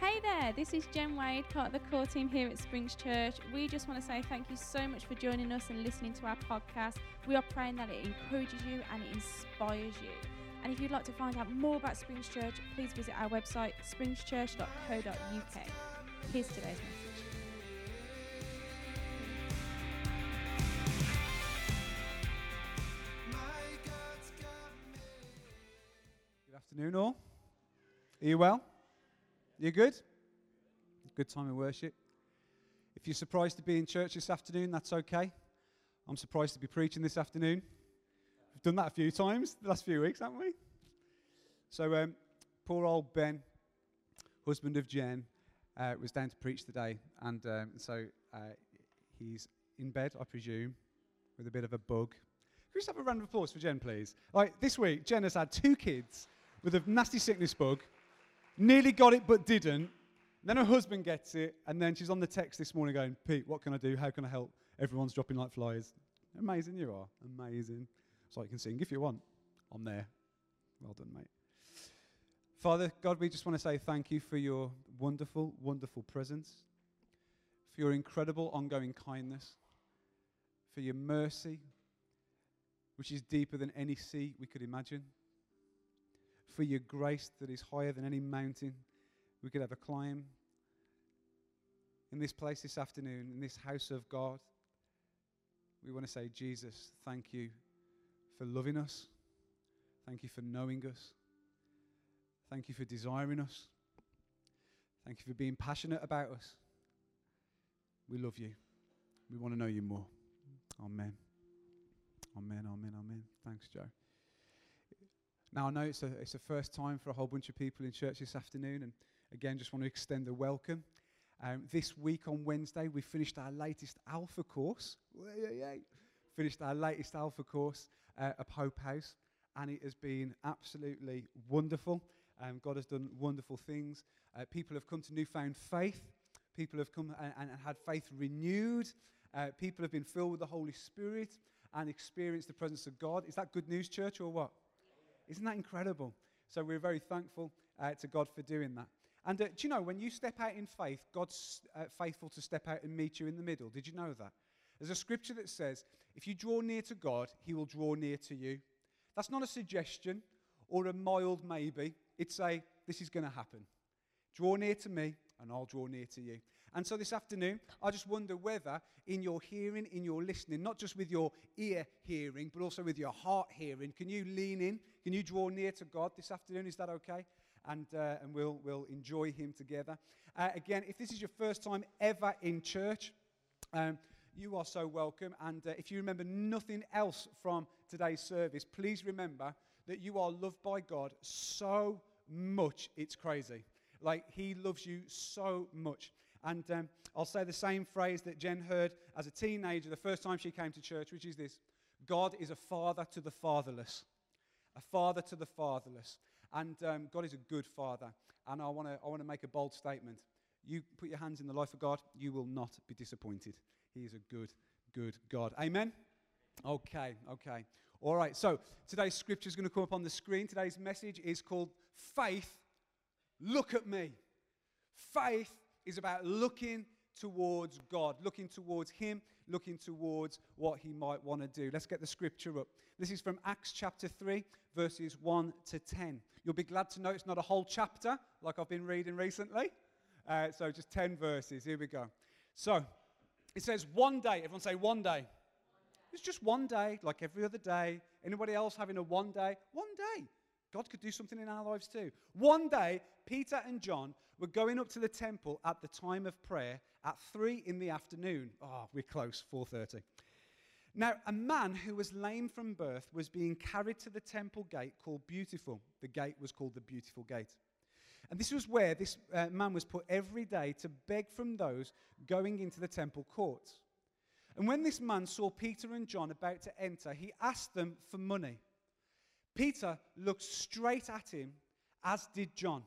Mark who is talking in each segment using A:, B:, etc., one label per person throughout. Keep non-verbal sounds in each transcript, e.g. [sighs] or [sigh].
A: Hey there, this is Jen Wade, part of the core team here at Springs Church. We just want to say thank you so much for joining us and listening to our podcast. We are praying that it encourages you and it inspires you. And if you'd like to find out more about Springs Church, please visit our website, springschurch.co.uk. Here's today's message.
B: Good afternoon, all. Are you well? You good? Good time of worship. If you're surprised to be in church this afternoon, that's okay. I'm surprised to be preaching this afternoon. We've done that a few times the last few weeks, haven't we? So, um, poor old Ben, husband of Jen, uh, was down to preach today, and um, so uh, he's in bed, I presume, with a bit of a bug. Can we just have a round of applause for Jen, please? Like this week, Jen has had two kids with a nasty sickness bug, nearly got it but didn't. Then her husband gets it, and then she's on the text this morning going, Pete, what can I do? How can I help? Everyone's dropping like flies. Amazing you are. Amazing. So you can sing if you want. I'm there. Well done, mate. Father, God, we just want to say thank you for your wonderful, wonderful presence, for your incredible ongoing kindness, for your mercy, which is deeper than any sea we could imagine, for your grace that is higher than any mountain we could ever climb. In this place this afternoon, in this house of God, we want to say, Jesus, thank you for loving us. Thank you for knowing us. Thank you for desiring us. Thank you for being passionate about us. We love you. We want to know you more. Amen. Amen, amen, amen. Thanks, Joe. Now, I know it's a, it's a first time for a whole bunch of people in church this afternoon, and again, just want to extend a welcome. Um, this week on Wednesday, we finished our latest Alpha course. Finished our latest Alpha course uh, at Hope House, and it has been absolutely wonderful. Um, God has done wonderful things. Uh, people have come to newfound faith. People have come and, and had faith renewed. Uh, people have been filled with the Holy Spirit and experienced the presence of God. Is that good news, church, or what? Isn't that incredible? So we're very thankful uh, to God for doing that. And uh, do you know, when you step out in faith, God's uh, faithful to step out and meet you in the middle. Did you know that? There's a scripture that says, if you draw near to God, he will draw near to you. That's not a suggestion or a mild maybe. It's a, this is going to happen. Draw near to me, and I'll draw near to you. And so this afternoon, I just wonder whether in your hearing, in your listening, not just with your ear hearing, but also with your heart hearing, can you lean in? Can you draw near to God this afternoon? Is that okay? And, uh, and we'll, we'll enjoy Him together. Uh, again, if this is your first time ever in church, um, you are so welcome. And uh, if you remember nothing else from today's service, please remember that you are loved by God so much, it's crazy. Like, He loves you so much. And um, I'll say the same phrase that Jen heard as a teenager the first time she came to church, which is this God is a father to the fatherless. A father to the fatherless. And um, God is a good father. And I want to I wanna make a bold statement. You put your hands in the life of God, you will not be disappointed. He is a good, good God. Amen? Okay, okay. All right, so today's scripture is going to come up on the screen. Today's message is called Faith, Look at Me. Faith is about looking towards God, looking towards Him, looking towards what He might want to do. Let's get the scripture up. This is from Acts chapter 3, verses 1 to 10. You'll be glad to know it's not a whole chapter like I've been reading recently. Uh, so just 10 verses. Here we go. So it says, one day. Everyone say, one day. It's just one day, like every other day. Anybody else having a one day? One day. God could do something in our lives too. One day, Peter and John were going up to the temple at the time of prayer at 3 in the afternoon. Oh, we're close, 4:30. Now, a man who was lame from birth was being carried to the temple gate called Beautiful. The gate was called the Beautiful Gate. And this was where this uh, man was put every day to beg from those going into the temple courts. And when this man saw Peter and John about to enter, he asked them for money. Peter looked straight at him, as did John.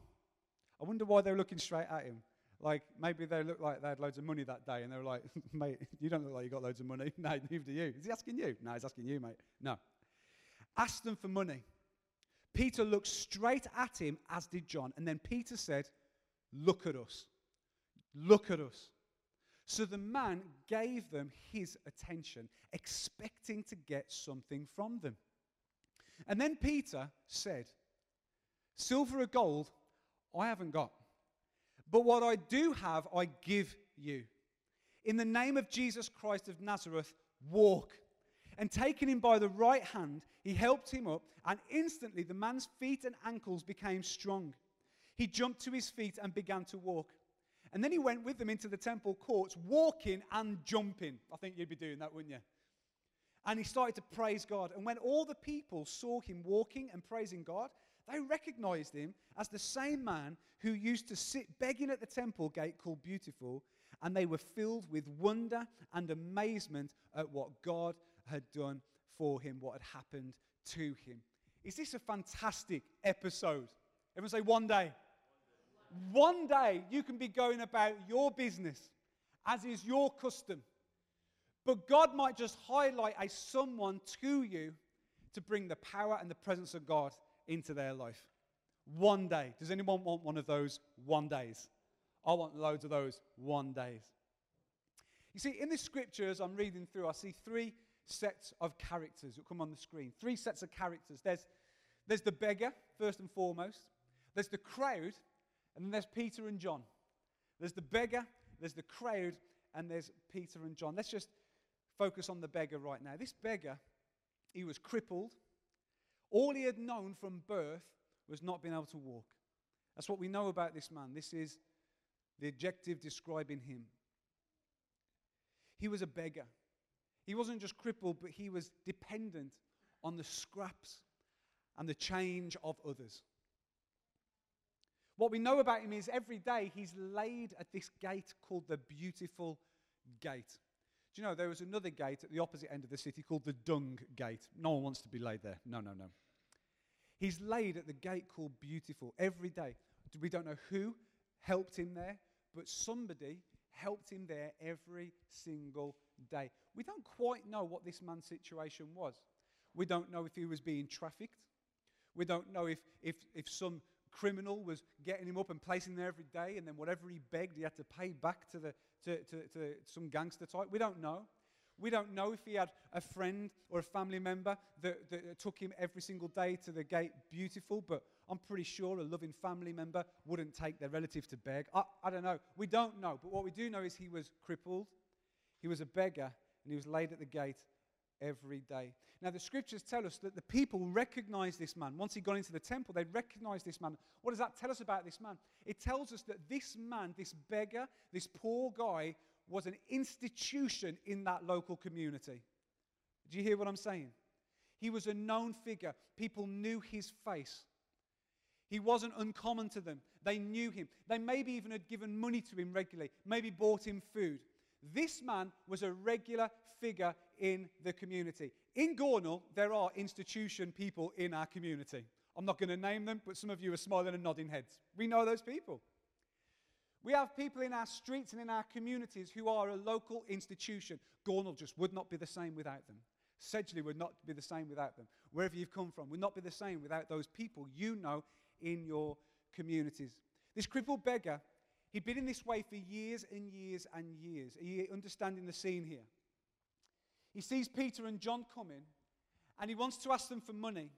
B: I wonder why they were looking straight at him. Like maybe they looked like they had loads of money that day, and they were like, [laughs] "Mate, you don't look like you got loads of money." [laughs] no, neither do you. Is he asking you? No, he's asking you, mate. No. Ask them for money. Peter looked straight at him, as did John, and then Peter said, Look at us. Look at us. So the man gave them his attention, expecting to get something from them. And then Peter said, Silver or gold, I haven't got. But what I do have, I give you. In the name of Jesus Christ of Nazareth, walk. And taking him by the right hand, he helped him up, and instantly the man's feet and ankles became strong. He jumped to his feet and began to walk. And then he went with them into the temple courts, walking and jumping. I think you'd be doing that, wouldn't you? And he started to praise God. And when all the people saw him walking and praising God, they recognized him as the same man who used to sit begging at the temple gate called Beautiful, and they were filled with wonder and amazement at what God had done for him, what had happened to him. Is this a fantastic episode? Everyone say one day. One day you can be going about your business as is your custom. But God might just highlight a someone to you to bring the power and the presence of God into their life. One day. Does anyone want one of those one days? I want loads of those one days. You see, in the scriptures I'm reading through, I see three sets of characters that come on the screen. Three sets of characters. There's, there's the beggar, first and foremost. There's the crowd, and then there's Peter and John. There's the beggar, there's the crowd, and there's Peter and John. Let's just focus on the beggar right now. This beggar, he was crippled. All he had known from birth was not being able to walk. That's what we know about this man. This is the adjective describing him. He was a beggar. He wasn't just crippled, but he was dependent on the scraps and the change of others. What we know about him is every day he's laid at this gate called the Beautiful Gate. Do you know there was another gate at the opposite end of the city called the Dung Gate? No one wants to be laid there. No, no, no. He's laid at the gate called Beautiful every day. We don't know who helped him there, but somebody helped him there every single day. We don't quite know what this man's situation was. We don't know if he was being trafficked. We don't know if, if, if some criminal was getting him up and placing him there every day, and then whatever he begged, he had to pay back to, the, to, to, to some gangster type. We don't know. We don't know if he had a friend or a family member that, that, took him every single day to the gate beautiful, but I'm pretty sure a loving family member wouldn't take their relative to beg. I, I don't know. We don't know. But what we do know is he was crippled, he was a beggar, and he was laid at the gate every day. Now, the scriptures tell us that the people recognized this man. Once he got into the temple, they recognized this man. What does that tell us about this man? It tells us that this man, this beggar, this poor guy, was an institution in that local community. Do you hear what I'm saying? He was a known figure. People knew his face. He wasn't uncommon to them. They knew him. They maybe even had given money to him regularly, maybe bought him food. This man was a regular figure in the community. In Gornal, there are institution people in our community. I'm not going to name them, but some of you are smiling and nodding heads. We know those people. We have people in our streets and in our communities who are a local institution. Gornal just would not be the same without them. Sedgley would not be the same without them. Wherever you've come from would not be the same without those people you know in your communities. This crippled beggar He'd been in this way for years and years and years. Are you understanding the scene here? He sees Peter and John coming and he wants to ask them for money.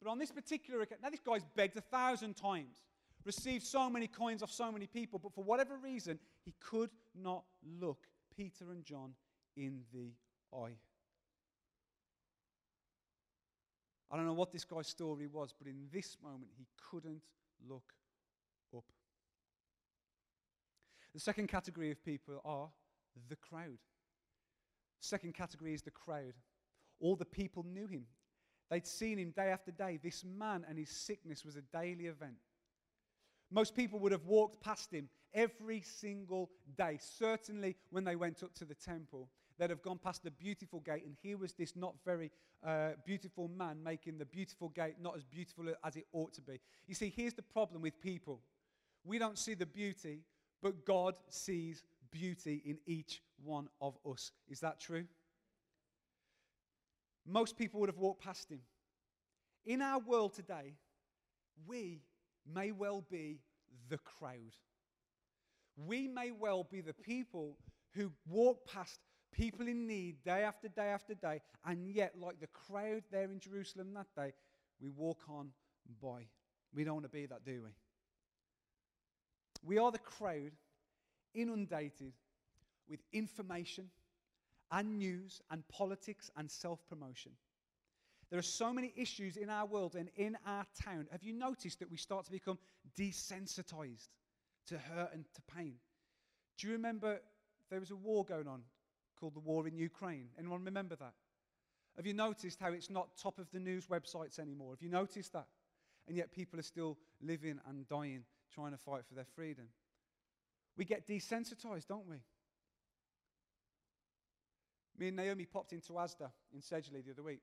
B: But on this particular occasion, now this guy's begged a thousand times, received so many coins off so many people, but for whatever reason, he could not look Peter and John in the eye. I don't know what this guy's story was, but in this moment, he couldn't look up. The second category of people are the crowd. Second category is the crowd. All the people knew him. They'd seen him day after day. This man and his sickness was a daily event. Most people would have walked past him every single day. Certainly, when they went up to the temple, they'd have gone past the beautiful gate, and here was this not very uh, beautiful man making the beautiful gate not as beautiful as it ought to be. You see, here's the problem with people we don't see the beauty, but God sees beauty in each one of us. Is that true? Most people would have walked past him. In our world today, we may well be the crowd. We may well be the people who walk past people in need day after day after day, and yet, like the crowd there in Jerusalem that day, we walk on by. We don't want to be that, do we? We are the crowd inundated with information and news and politics and self promotion. There are so many issues in our world and in our town. Have you noticed that we start to become desensitized to hurt and to pain? Do you remember there was a war going on called the war in Ukraine? Anyone remember that? Have you noticed how it's not top of the news websites anymore? Have you noticed that? And yet people are still living and dying trying to fight for their freedom. We get desensitized, don't we? Me and Naomi popped into Asda in Sedgley the other week.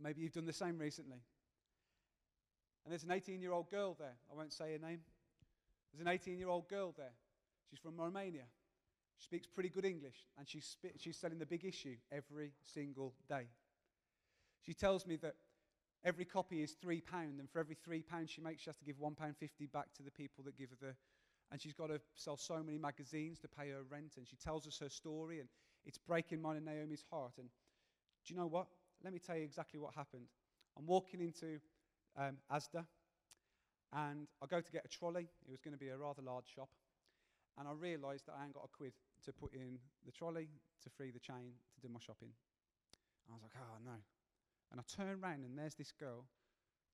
B: Maybe you've done the same recently. And there's an 18 year old girl there. I won't say her name. There's an 18 year old girl there. She's from Romania. She speaks pretty good English, and she's, she's selling the big issue every single day. She tells me that every copy is £3, and for every £3 she makes, she has to give one pound fifty back to the people that give her the. And she's got to sell so many magazines to pay her rent, and she tells us her story, and it's breaking mine and Naomi's heart. And do you know what? Let me tell you exactly what happened. I'm walking into um, Asda, and I go to get a trolley. It was going to be a rather large shop. And I realised that I ain't got a quid to put in the trolley to free the chain to do my shopping. I was like, oh no. And I turn around and there's this girl,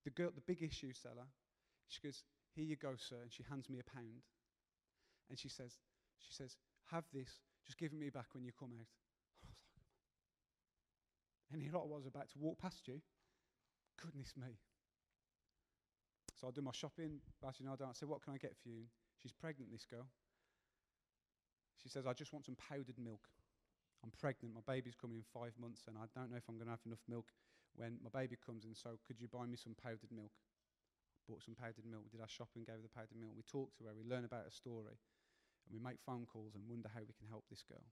B: the girl, the big issue seller. She goes, Here you go, sir. And she hands me a pound. And she says, she says, have this, just give it me back when you come out. And here I was about to walk past you. Goodness me. So I do my shopping. But you know, I don't. I say, what can I get for you? She's pregnant, this girl. She says, I just want some powdered milk. I'm pregnant. My baby's coming in five months, and I don't know if I'm going to have enough milk when my baby comes in. So could you buy me some powdered milk? Bought some powdered milk. We did our shopping, gave her the powdered milk. We talked to her. We learn about her story, and we make phone calls and wonder how we can help this girl.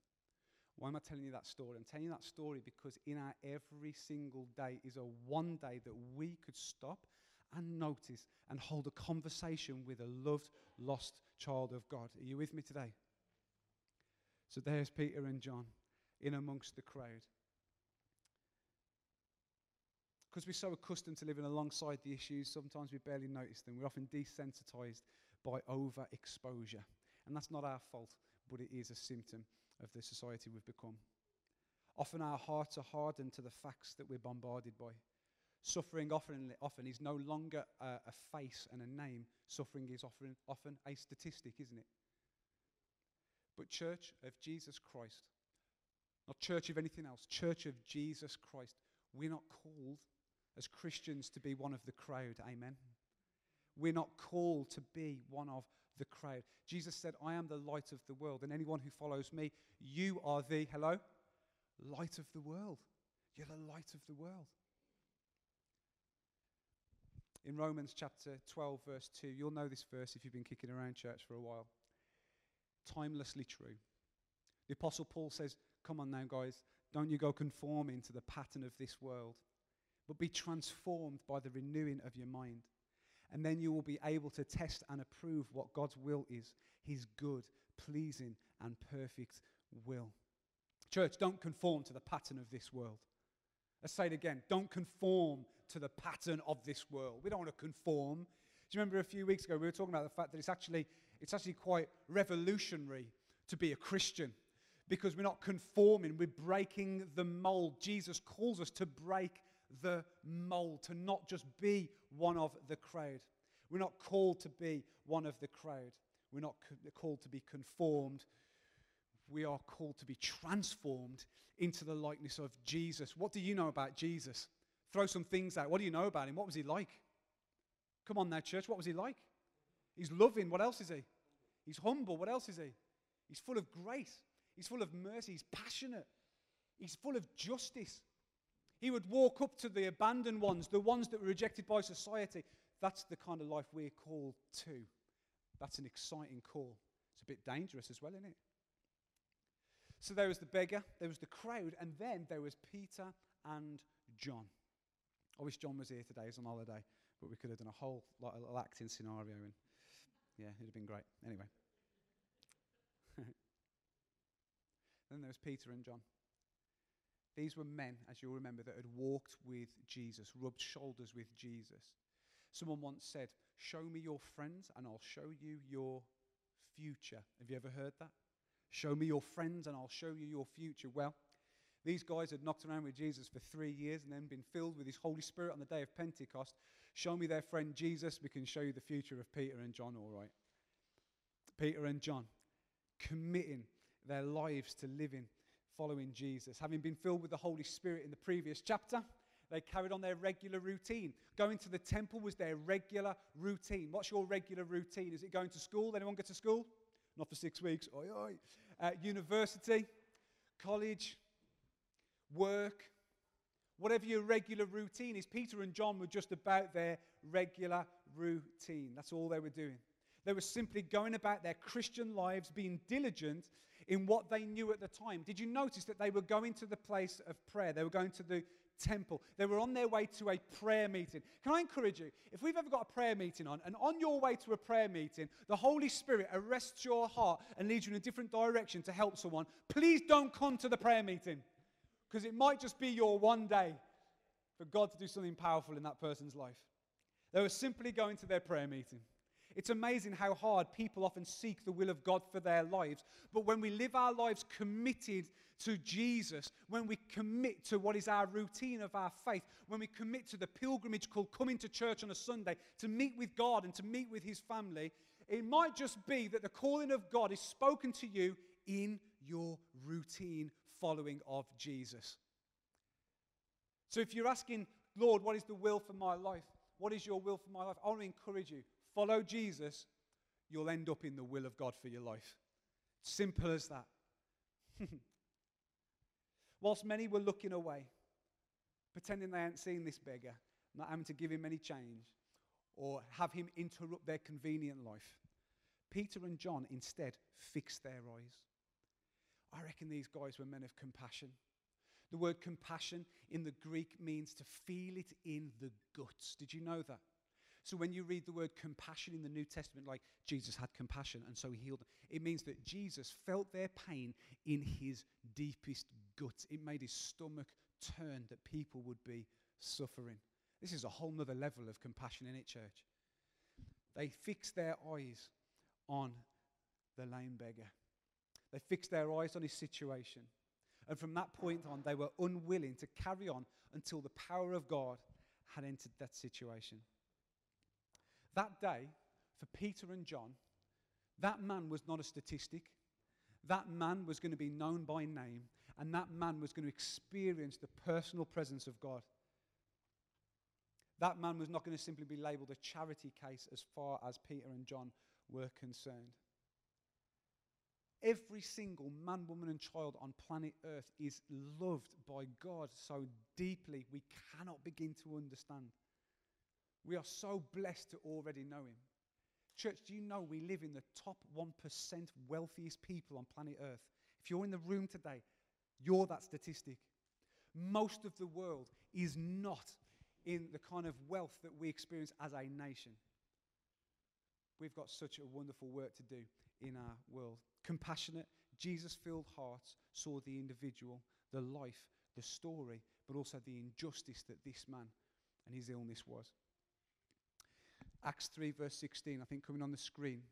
B: Why am I telling you that story? I'm telling you that story because in our every single day is a one day that we could stop and notice and hold a conversation with a loved, lost child of God. Are you with me today? So there's Peter and John in amongst the crowd. Because we're so accustomed to living alongside the issues, sometimes we barely notice them. We're often desensitized by overexposure. And that's not our fault, but it is a symptom of the society we've become. Often our hearts are hardened to the facts that we're bombarded by. Suffering often, often is no longer a, a face and a name. Suffering is often, often a statistic, isn't it? But, Church of Jesus Christ, not church of anything else, church of Jesus Christ, we're not called as Christians to be one of the crowd. Amen. We're not called to be one of the crowd. Jesus said, I am the light of the world, and anyone who follows me, you are the, hello, light of the world. You're the light of the world. In Romans chapter 12, verse 2, you'll know this verse if you've been kicking around church for a while. Timelessly true. The Apostle Paul says, Come on now, guys, don't you go conforming to the pattern of this world, but be transformed by the renewing of your mind and then you will be able to test and approve what God's will is his good, pleasing, and perfect will. Church, don't conform to the pattern of this world. Let's say it again. Don't conform to the pattern of this world. We don't want to conform. Do you remember a few weeks ago we were talking about the fact that it's actually, it's actually quite revolutionary to be a Christian because we're not conforming, we're breaking the mold. Jesus calls us to break the mold, to not just be one of the crowd. We're not called to be one of the crowd. We're not called to be conformed. We are called to be transformed into the likeness of Jesus. What do you know about Jesus? Throw some things out. What do you know about him? What was he like? Come on now, church. What was he like? He's loving. What else is he? He's humble. What else is he? He's full of grace. He's full of mercy. He's passionate. He's full of justice. He would walk up to the abandoned ones, the ones that were rejected by society. That's the kind of life we're called to. That's an exciting call. It's a bit dangerous as well, isn't it? So there was the beggar, there was the crowd, and then there was Peter and John. I wish John was here today, he's on holiday, but we could have done a whole a little acting scenario, and yeah, it'd have been great. Anyway. Then there was Peter and John. These were men, as you'll remember, that had walked with Jesus, rubbed shoulders with Jesus. Someone once said, Show me your friends and I'll show you your future. Have you ever heard that? Show me your friends and I'll show you your future. Well, these guys had knocked around with Jesus for three years and then been filled with his Holy Spirit on the day of Pentecost. Show me their friend Jesus, we can show you the future of Peter and John, all right. Peter and John committing their lives to living, following Jesus. Having been filled with the Holy Spirit in the previous chapter, they carried on their regular routine. Going to the temple was their regular routine. What's your regular routine? Is it going to school? Anyone go to school? Not for six weeks. Oi, oi. Uh, university, college, work, whatever your regular routine is. Peter and John were just about their regular routine. That's all they were doing. They were simply going about their Christian lives, being diligent in what they knew at the time. Did you notice that they were going to the place of prayer? They were going to the temple. They were on their way to a prayer meeting. Can I encourage you? If we've ever got a prayer meeting on, and on your way to a prayer meeting, the Holy Spirit arrests your heart and leads you in a different direction to help someone, please don't come to the prayer meeting because it might just be your one day for God to do something powerful in that person's life. They were simply going to their prayer meeting. It's amazing how hard people often seek the will of God for their lives. But when we live our lives committed to Jesus, when we commit to what is our routine of our faith, when we commit to the pilgrimage called coming to church on a Sunday to meet with God and to meet with His family, it might just be that the calling of God is spoken to you in your routine following of Jesus. So if you're asking, Lord, what is the will for my life? What is your will for my life? I want to encourage you follow Jesus, you'll end up in the will of God for your life. Simple as that. [laughs] Whilst many were looking away, pretending they hadn't seen this beggar, not having to give him any change or have him interrupt their convenient life, Peter and John instead fixed their eyes. I reckon these guys were men of compassion. The word compassion in the Greek means to feel it in the guts. Did you know that? So when you read the word compassion in the New Testament, like Jesus had compassion and so he healed them, it means that Jesus felt their pain in his deepest gut. It made his stomach turn that people would be suffering. This is a whole nother level of compassion in it, church. They fixed their eyes on the lame beggar. They fixed their eyes on his situation. And from that point on, they were unwilling to carry on until the power of God had entered that situation. That day, for Peter and John, that man was not a statistic. That man was going to be known by name, and that man was going to experience the personal presence of God. That man was not going to simply be labeled a charity case as far as Peter and John were concerned. Every single man, woman, and child on planet Earth is loved by God so deeply we cannot begin to understand. We are so blessed to already know him. Church, do you know we live in the top 1% wealthiest people on planet Earth? If you're in the room today, you're that statistic. Most of the world is not in the kind of wealth that we experience as a nation. We've got such a wonderful work to do in our world. Compassionate, Jesus filled hearts saw the individual, the life, the story, but also the injustice that this man and his illness was. Acts 3, verse 16, I think coming on the screen.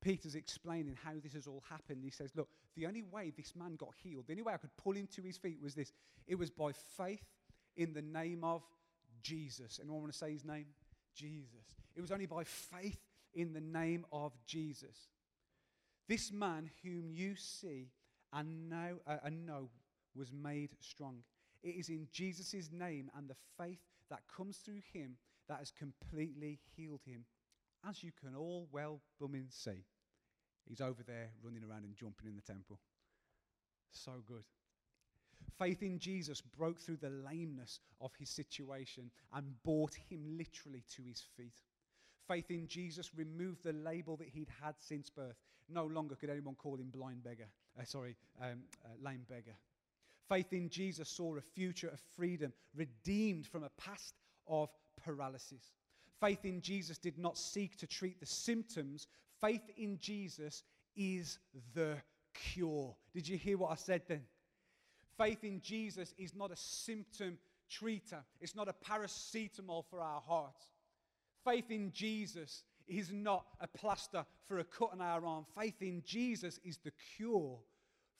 B: Peter's explaining how this has all happened. He says, Look, the only way this man got healed, the only way I could pull him to his feet was this it was by faith in the name of Jesus. Anyone want to say his name? Jesus. It was only by faith in the name of Jesus. This man whom you see and know, uh, and know was made strong. It is in Jesus' name and the faith that comes through him that has completely healed him. As you can all well bumming see, he's over there running around and jumping in the temple. So good. Faith in Jesus broke through the lameness of his situation and brought him literally to his feet. Faith in Jesus removed the label that he'd had since birth. No longer could anyone call him blind beggar, uh, sorry, um, uh, lame beggar. Faith in Jesus saw a future of freedom, redeemed from a past of paralysis. Faith in Jesus did not seek to treat the symptoms. Faith in Jesus is the cure. Did you hear what I said then? Faith in Jesus is not a symptom treater, it's not a paracetamol for our hearts. Faith in Jesus is not a plaster for a cut on our arm. Faith in Jesus is the cure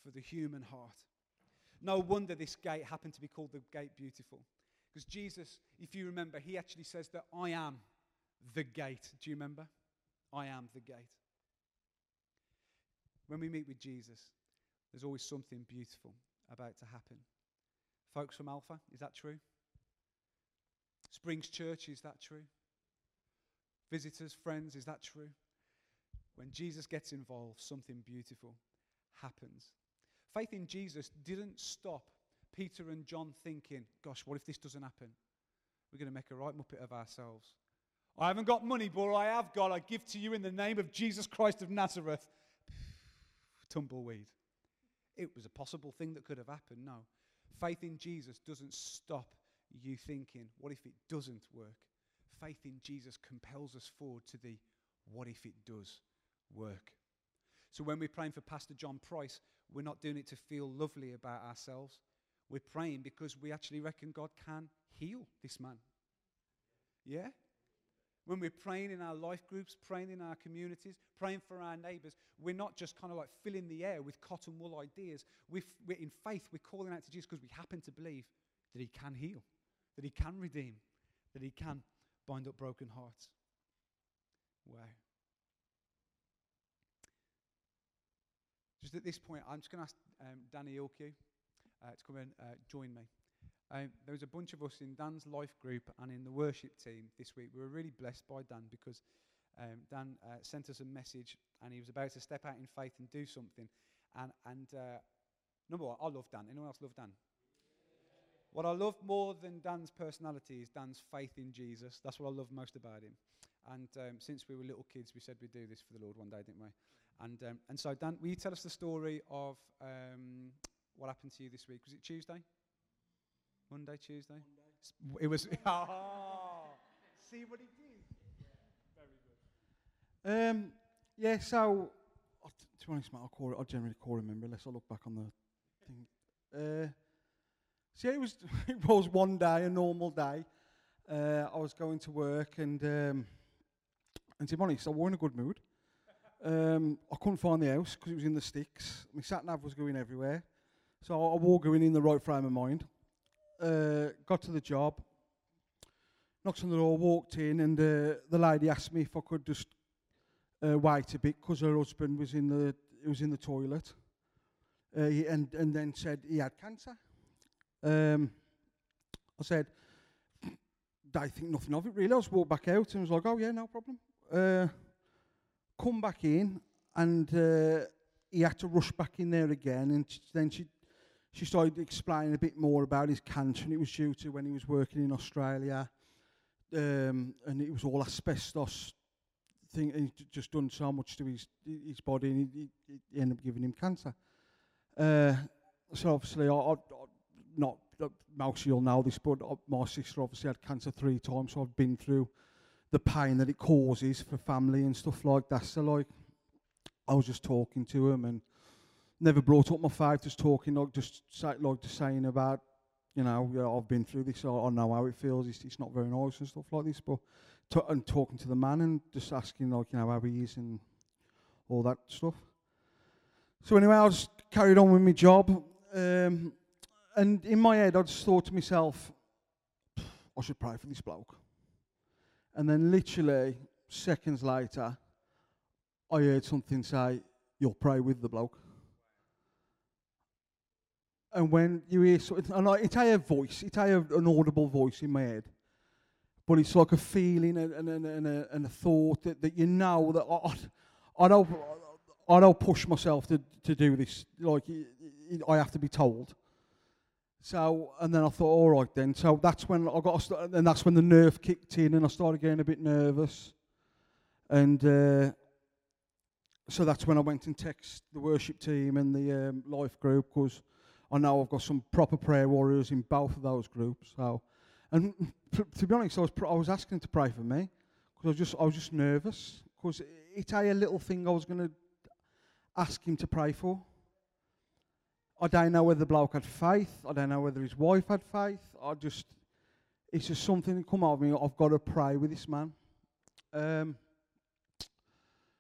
B: for the human heart. No wonder this gate happened to be called the Gate Beautiful. Because Jesus, if you remember, he actually says that I am the gate. Do you remember? I am the gate. When we meet with Jesus, there's always something beautiful about to happen. Folks from Alpha, is that true? Springs Church, is that true? Visitors, friends, is that true? When Jesus gets involved, something beautiful happens. Faith in Jesus didn't stop Peter and John thinking, gosh, what if this doesn't happen? We're going to make a right muppet of ourselves. I haven't got money, but I have got. I give to you in the name of Jesus Christ of Nazareth. [sighs] Tumbleweed. It was a possible thing that could have happened. No. Faith in Jesus doesn't stop you thinking, what if it doesn't work? Faith in Jesus compels us forward to the what if it does work? So when we're praying for Pastor John Price, we're not doing it to feel lovely about ourselves. We're praying because we actually reckon God can heal this man. Yeah? When we're praying in our life groups, praying in our communities, praying for our neighbors, we're not just kind of like filling the air with cotton wool ideas. We're, we're in faith, we're calling out to Jesus because we happen to believe that He can heal, that He can redeem, that He can bind up broken hearts. Wow. Just at this point, I'm just going to ask um, Danny Ilkew uh, to come and uh, join me. Um, there was a bunch of us in Dan's life group and in the worship team this week. We were really blessed by Dan because um, Dan uh, sent us a message and he was about to step out in faith and do something. And, and uh, number one, I love Dan. Anyone else love Dan? What I love more than Dan's personality is Dan's faith in Jesus. That's what I love most about him. And um, since we were little kids, we said we'd do this for the Lord one day, didn't we? And, um, and so, Dan, will you tell us the story of um, what happened to you this week? Was it Tuesday? Monday, Tuesday? Monday. It was. [laughs] oh, see what he did?
C: Very good. Um, yeah, so, uh, to be honest, mate, I, call it, I generally call remember unless I look back on the thing. Uh, so, yeah, it was, [laughs] it was one day, a normal day. Uh, I was going to work, and, um, and to be honest, I was in a good mood. Um, I couldn't find the house because it was in the sticks. My sat nav was going everywhere. So I, I was going in the right frame of mind. Uh, got to the job, knocked on the door, walked in, and uh, the lady asked me if I could just uh, wait a bit because her husband was in the he was in the toilet, uh, he, and and then said he had cancer. Um, I said, [clears throat] I think nothing of it really. I just walked back out and was like, oh yeah, no problem. Uh, come back in, and uh, he had to rush back in there again. And then she she started explaining a bit more about his cancer, and it was due to when he was working in Australia, um, and it was all asbestos thing, and he'd just done so much to his his body, and he, he, he ended up giving him cancer. Uh, so obviously, I, I, I not most you'll know this, but uh, my sister obviously had cancer three times, so I've been through the pain that it causes for family and stuff like that. So like, I was just talking to him and never brought up my faith, just talking like just like just saying about, you know, yeah, I've been through this, I, I know how it feels. It's, it's not very nice and stuff like this, but to, and talking to the man and just asking like, you know, how he is and all that stuff. So anyway, I just carried on with my job, um, and in my head, I just thought to myself, I should pray for this bloke. And then literally seconds later, I heard something say, You'll pray with the bloke. And when you hear something, and I, it's a voice, it's a, an audible voice in my head, but it's like a feeling and, and, and, and, a, and a thought that, that you know that I, I, don't, I don't push myself to, to do this. Like, I have to be told. So, and then I thought, all right then. So that's when I got, st- and that's when the nerve kicked in, and I started getting a bit nervous. And uh, so that's when I went and texted the worship team and the um, life group because I know I've got some proper prayer warriors in both of those groups. So, and to be honest, I was pr- I was asking to pray for me because I was just I was just nervous because it's a little thing I was going to ask him to pray for. I don't know whether the bloke had faith. I don't know whether his wife had faith. I just, it's just something that come out of me. I've got to pray with this man. Um,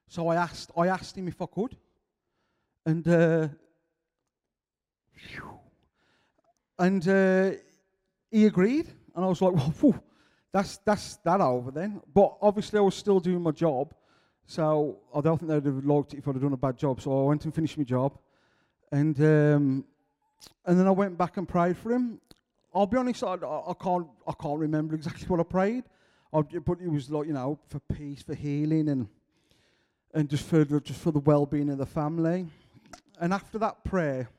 C: so I asked, I asked him if I could, and uh, and uh, he agreed. And I was like, [laughs] well, that's that's that over then. But obviously, I was still doing my job, so I don't think they'd have liked it if I'd have done a bad job. So I went and finished my job, and um, and then I went back and prayed for him. I'll be honest, I, I can't I can't remember exactly what I prayed, I, but it was like you know for peace, for healing, and and just for just for the well-being of the family. And after that prayer,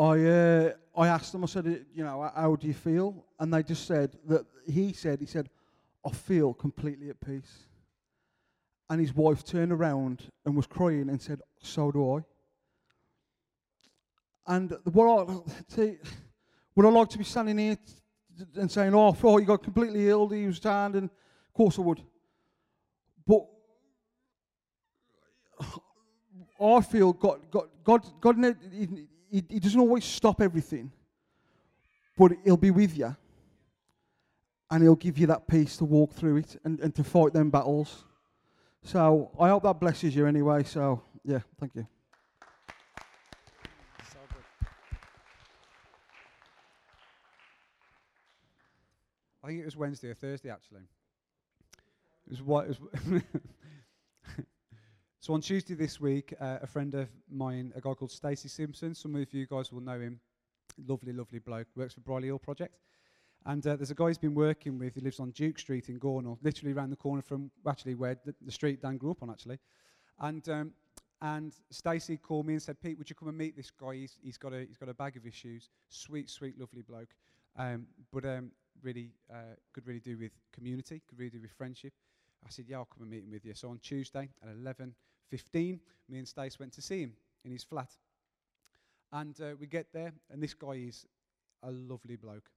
C: I uh, I asked them. I said, you know, how do you feel? And they just said that he said he said, I feel completely at peace. And his wife turned around and was crying and said, So do I. And what I see, would I like to be standing here and saying, "Oh, thought you got completely ill, he was down," and of course I would. But I feel God, God, God, God, he, he doesn't always stop everything, but He'll be with you, and He'll give you that peace to walk through it and, and to fight them battles. So I hope that blesses you anyway. So yeah, thank you.
B: I think it was Wednesday or Thursday actually. It was what it was. [laughs] so on Tuesday this week, uh, a friend of mine, a guy called Stacey Simpson. Some of you guys will know him. Lovely, lovely bloke. Works for Brierley Hill Project. And uh, there's a guy he's been working with who lives on Duke Street in Gornal, literally around the corner from actually where the, the street Dan grew up on, actually. And um, and Stacey called me and said, Pete, would you come and meet this guy? He's, he's got a he's got a bag of issues. Sweet, sweet, lovely bloke. Um, but um, really uh, could really do with community, could really do with friendship. I said, yeah, I'll come and meet him with you. So on Tuesday at 11.15, me and Stace went to see him in his flat. And uh, we get there, and this guy is a lovely bloke,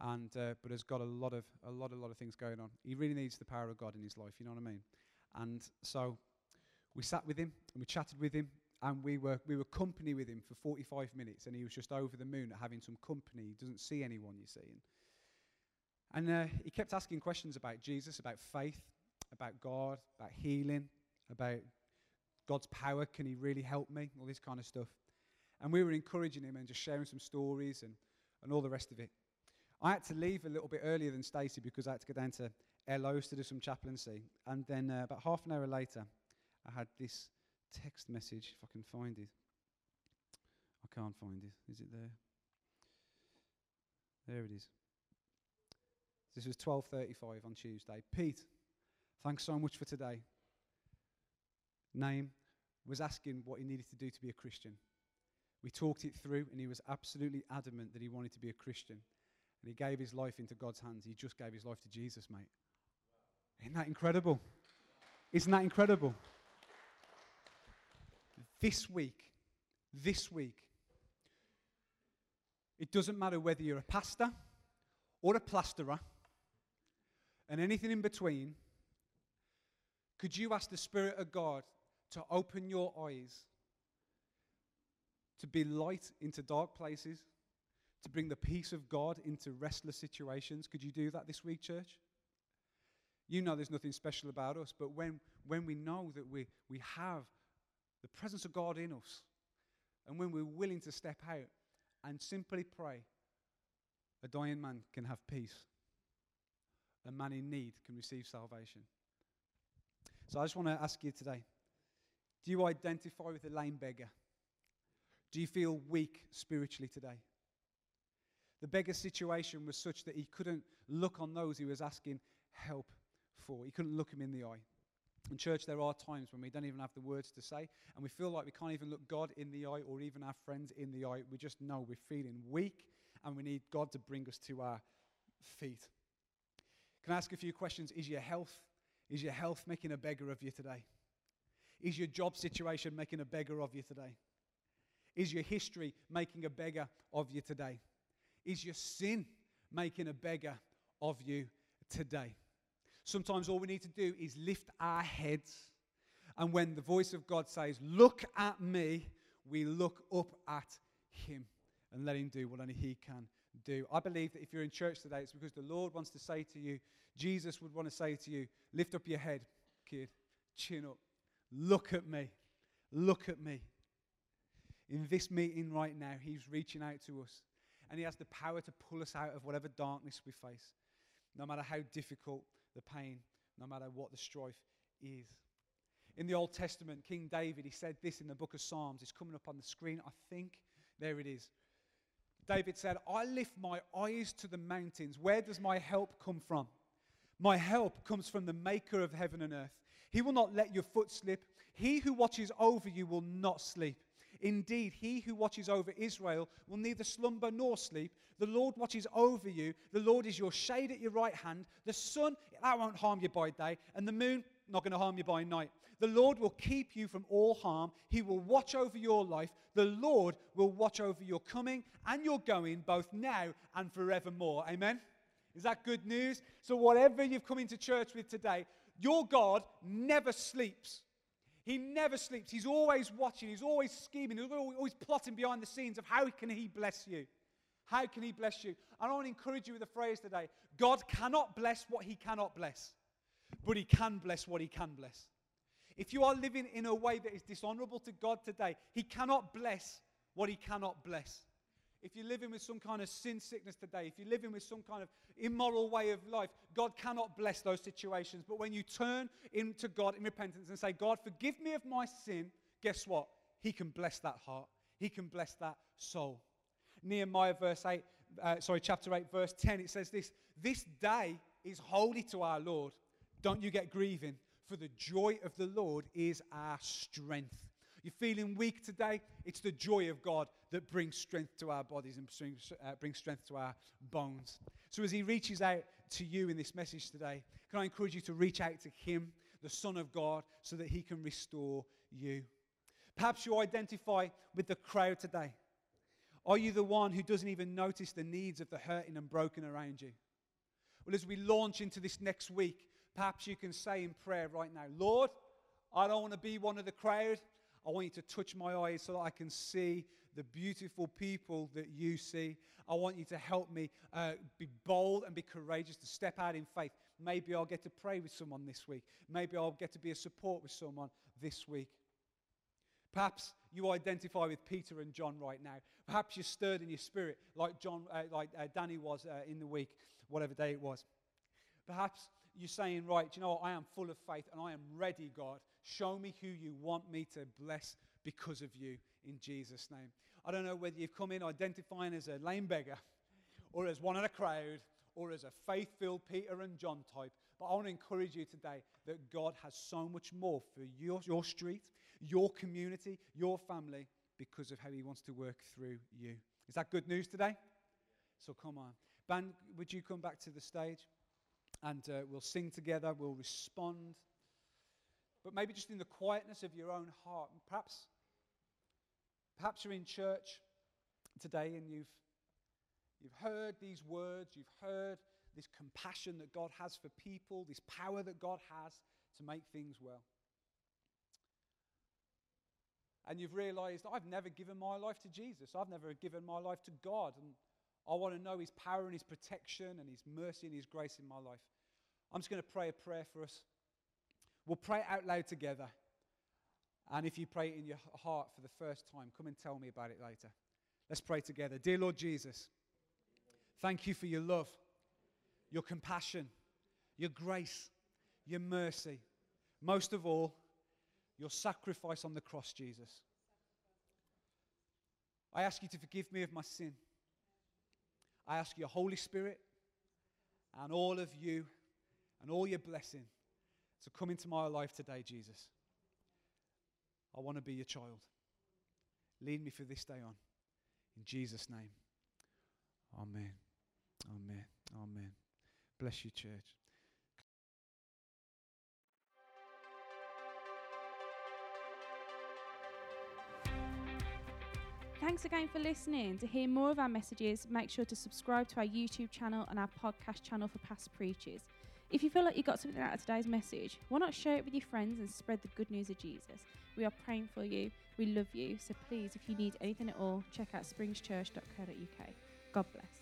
B: and uh, but has got a lot of a lot, a lot of things going on. He really needs the power of God in his life. You know what I mean? And so we sat with him and we chatted with him, and we were we were company with him for 45 minutes, and he was just over the moon at having some company. He doesn't see anyone, you see. And, and uh, he kept asking questions about Jesus, about faith, about God, about healing, about God's power. Can He really help me? All this kind of stuff. And we were encouraging him and just sharing some stories and, and all the rest of it. I had to leave a little bit earlier than Stacey because I had to go down to Elos to do some chaplaincy. And then uh, about half an hour later, I had this text message, if I can find it. I can't find it. Is it there? There it is. This was 12:35 on Tuesday. Pete, Thanks so much for today. Name was asking what he needed to do to be a Christian. We talked it through, and he was absolutely adamant that he wanted to be a Christian. And he gave his life into God's hands. He just gave his life to Jesus, mate. Isn't that incredible? Isn't that incredible? This week, this week, it doesn't matter whether you're a pastor or a plasterer and anything in between could you ask the Spirit of God to open your eyes to be light into dark places, to bring the peace of God into restless situations? Could you do that this week, church? You know there's nothing special about us, but when, when we know that we, we have the presence of God in us, and when we're willing to step out and simply pray, a dying man can have peace. A man in need can receive salvation. So I just want to ask you today do you identify with the lame beggar? Do you feel weak spiritually today? The beggar's situation was such that he couldn't look on those he was asking help for. He couldn't look him in the eye. In church, there are times when we don't even have the words to say, and we feel like we can't even look God in the eye or even our friends in the eye. We just know we're feeling weak, and we need God to bring us to our feet. Can I ask a few questions? Is your health is your health making a beggar of you today? Is your job situation making a beggar of you today? Is your history making a beggar of you today? Is your sin making a beggar of you today? Sometimes all we need to do is lift our heads And when the voice of God says, Look at me, we look up at him and let him do what only he can do. I believe that if you're in church today, it's because the Lord wants to say to you, Jesus would want to say to you, Lift up your head, kid, chin up, look at me, look at me. In this meeting right now, he's reaching out to us and he has the power to pull us out of whatever darkness we face, no matter how difficult the pain, no matter what the strife is. In the Old Testament, King David, he said this in the book of Psalms. It's coming up on the screen, I think. There it is. David said, I lift my eyes to the mountains. Where does my help come from? My help comes from the maker of heaven and earth. He will not let your foot slip. He who watches over you will not sleep. Indeed, he who watches over Israel will neither slumber nor sleep. The Lord watches over you. The Lord is your shade at your right hand. The sun, that won't harm you by day, and the moon, not going to harm you by night. The Lord will keep you from all harm. He will watch over your life. The Lord will watch over your coming and your going, both now and forevermore. Amen? Is that good news? So, whatever you've come into church with today, your God never sleeps. He never sleeps. He's always watching. He's always scheming. He's always plotting behind the scenes of how can he bless you. How can he bless you? And I want to encourage you with a phrase today God cannot bless what he cannot bless, but he can bless what he can bless. If you are living in a way that is dishonorable to God today, he cannot bless what he cannot bless. If you're living with some kind of sin sickness today, if you're living with some kind of immoral way of life, God cannot bless those situations. But when you turn into God in repentance and say, God, forgive me of my sin, guess what? He can bless that heart, He can bless that soul. Nehemiah, verse 8, uh, sorry, chapter 8, verse 10, it says this This day is holy to our Lord. Don't you get grieving, for the joy of the Lord is our strength. You're feeling weak today? It's the joy of God that brings strength to our bodies and brings, uh, brings strength to our bones. So, as He reaches out to you in this message today, can I encourage you to reach out to Him, the Son of God, so that He can restore you? Perhaps you identify with the crowd today. Are you the one who doesn't even notice the needs of the hurting and broken around you? Well, as we launch into this next week, perhaps you can say in prayer right now, Lord, I don't want to be one of the crowd. I want you to touch my eyes so that I can see the beautiful people that you see. I want you to help me uh, be bold and be courageous to step out in faith. Maybe I'll get to pray with someone this week. Maybe I'll get to be a support with someone this week. Perhaps you identify with Peter and John right now. Perhaps you're stirred in your spirit, like John, uh, like uh, Danny was uh, in the week, whatever day it was. Perhaps you're saying, right, you know what? I am full of faith and I am ready, God. Show me who you want me to bless because of you in Jesus' name. I don't know whether you've come in identifying as a lame beggar or as one of the crowd or as a faith filled Peter and John type, but I want to encourage you today that God has so much more for your, your street, your community, your family because of how He wants to work through you. Is that good news today? So come on. Ben, would you come back to the stage? And uh, we'll sing together, we'll respond. But maybe just in the quietness of your own heart. Perhaps, perhaps you're in church today and you've, you've heard these words, you've heard this compassion that God has for people, this power that God has to make things well. And you've realized, I've never given my life to Jesus. I've never given my life to God. And I want to know His power and His protection and His mercy and His grace in my life. I'm just going to pray a prayer for us. We'll pray out loud together. And if you pray in your heart for the first time, come and tell me about it later. Let's pray together. Dear Lord Jesus, thank you for your love, your compassion, your grace, your mercy. Most of all, your sacrifice on the cross, Jesus. I ask you to forgive me of my sin. I ask your Holy Spirit and all of you and all your blessing to come into my life today, Jesus. I want to be your child. Lead me from this day on. In Jesus' name. Amen. Amen. Amen. Bless you, church.
A: Thanks again for listening. To hear more of our messages, make sure to subscribe to our YouTube channel and our podcast channel for past preachers. If you feel like you got something out of today's message, why not share it with your friends and spread the good news of Jesus? We are praying for you. We love you. So please, if you need anything at all, check out springschurch.co.uk. God bless.